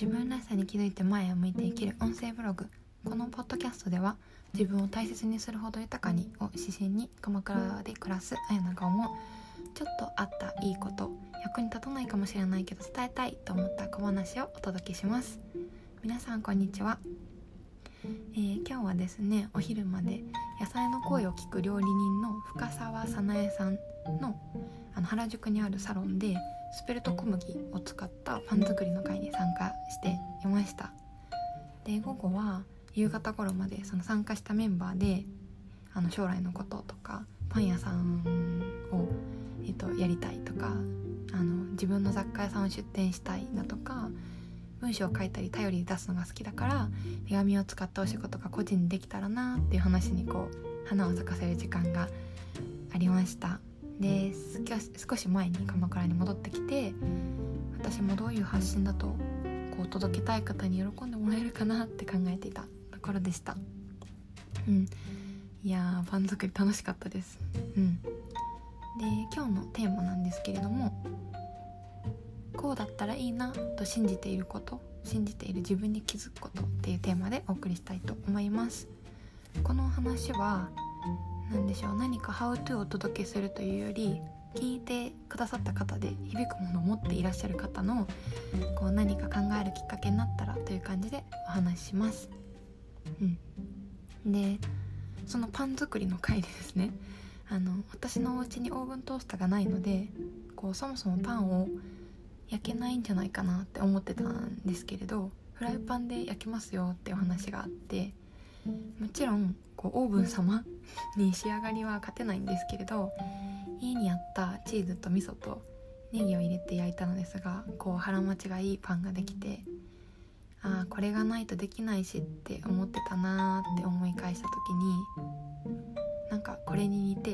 自分らしさに気づいて前を向いて生きる音声ブログ。このポッドキャストでは自分を大切にするほど豊かにを指針に鎌倉で暮らすあやなが思うちょっとあったいいこと役に立たないかもしれないけど伝えたいと思った小話をお届けします。皆さんこんにちは、えー、今日はですねお昼まで野菜の声を聞く料理人の深澤早苗さんのあの原宿にあるサロンでスペルト小麦を使ったパン作りの会に参加していました。で午後は夕方頃までその参加したメンバーであの将来のこととかパン屋さんを、えっと、やりたいとかあの自分の雑貨屋さんを出店したいだとか文章を書いたり頼り出すのが好きだから手紙を使ったお仕事が個人にできたらなっていう話にこう花を咲かせる時間がありました。で少し前に鎌倉に戻ってきて私もどういう発信だとこう届けたい方に喜んでもらえるかなって考えていたところでした。うん。いやーパン作り楽しかったです。うん。で今日のテーマなんですけれどもこうだったらいいなと信じていること信じている自分に気づくことっていうテーマでお送りしたいと思います。この話は何でしょう。何か「How to」をお届けするというより聞いてくださった方で響くものを持っていらっしゃる方のこう何か考えるきっかけになったらという感じでお話しします。うん。でそのパン作りの回でですねあの私のお家にオーブントースターがないのでこうそもそもパンを焼けないんじゃないかなって思ってたんですけれどフライパンで焼きますよってお話があってもちろんこうオーブン様に仕上がりは勝てないんですけれど家にあったチーズと味噌とネギを入れて焼いたのですがこう腹持ちがいいパンができてああこれがないとできないしって思ってたなーって思い返した時になんかこれに似て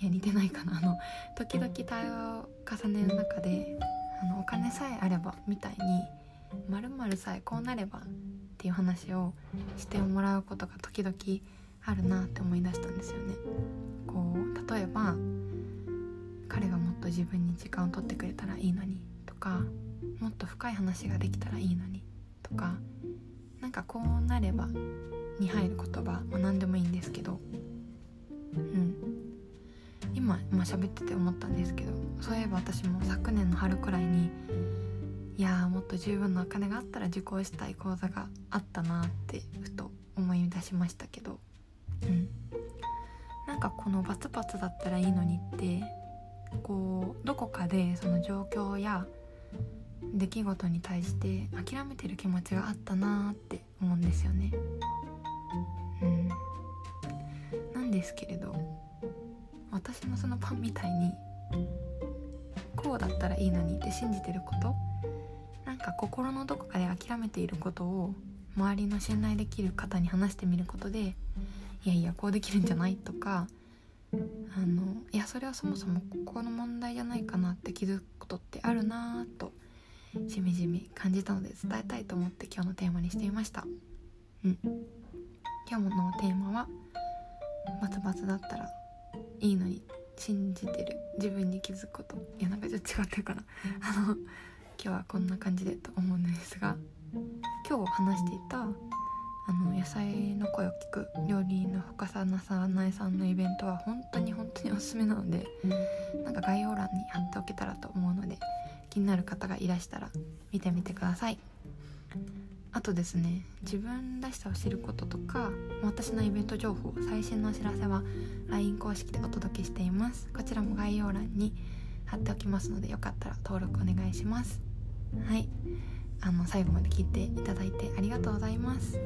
いや似てないかなあの時々対話を重ねる中であのお金さえあればみたいにまるさえこうなればっていう話をしてもらうことが時々あるなって思い出したんですよね。こう例えば彼がもっと自分に時間を取ってくれたらいいのにとかもっと深い話ができたらいいのにとかなんかこうなればに入る言葉、まあ、何でもいいんですけどうん今、まあ、喋ってて思ったんですけどそういえば私も昨年の春くらいにいやもっと十分なお金があったら受講したい講座があったなってふと思い出しましたけど。うん。なんかこのバツバツだったらいいのにってこうどこかでその状況や出来事に対して諦めてる気持ちがあったなって思うんですよね。うん、なんですけれど私のそのパンみたいにこうだったらいいのにって信じてることか心のどこかで諦めていることを周りの信頼できる方に話してみることでいやいやこうできるんじゃないとかあのいやそれはそもそもここの問題じゃないかなって気づくことってあるなぁとしみじみ感じたので伝えたいと思って今日のテーマにしてみました。うん。今日のテーマはバツバツだったらいいのに信じてる自分に気づくこと。いやなんかちょっと違ってるかな。あの今日はこんな感じでと思うんですが今日話していたあの野菜の声を聞く料理の深さなさなえさんのイベントは本当に本当におすすめなのでなんか概要欄に貼っておけたらと思うので気になる方がいらしたら見てみてください。あとですね自分らしさを知ることとか私のイベント情報最新のお知らせは LINE 公式でお届けしています。こちらも概要欄に貼っておきますのでよかったら登録お願いしますはい。あの最後まで聞いていただいてありがとうございます。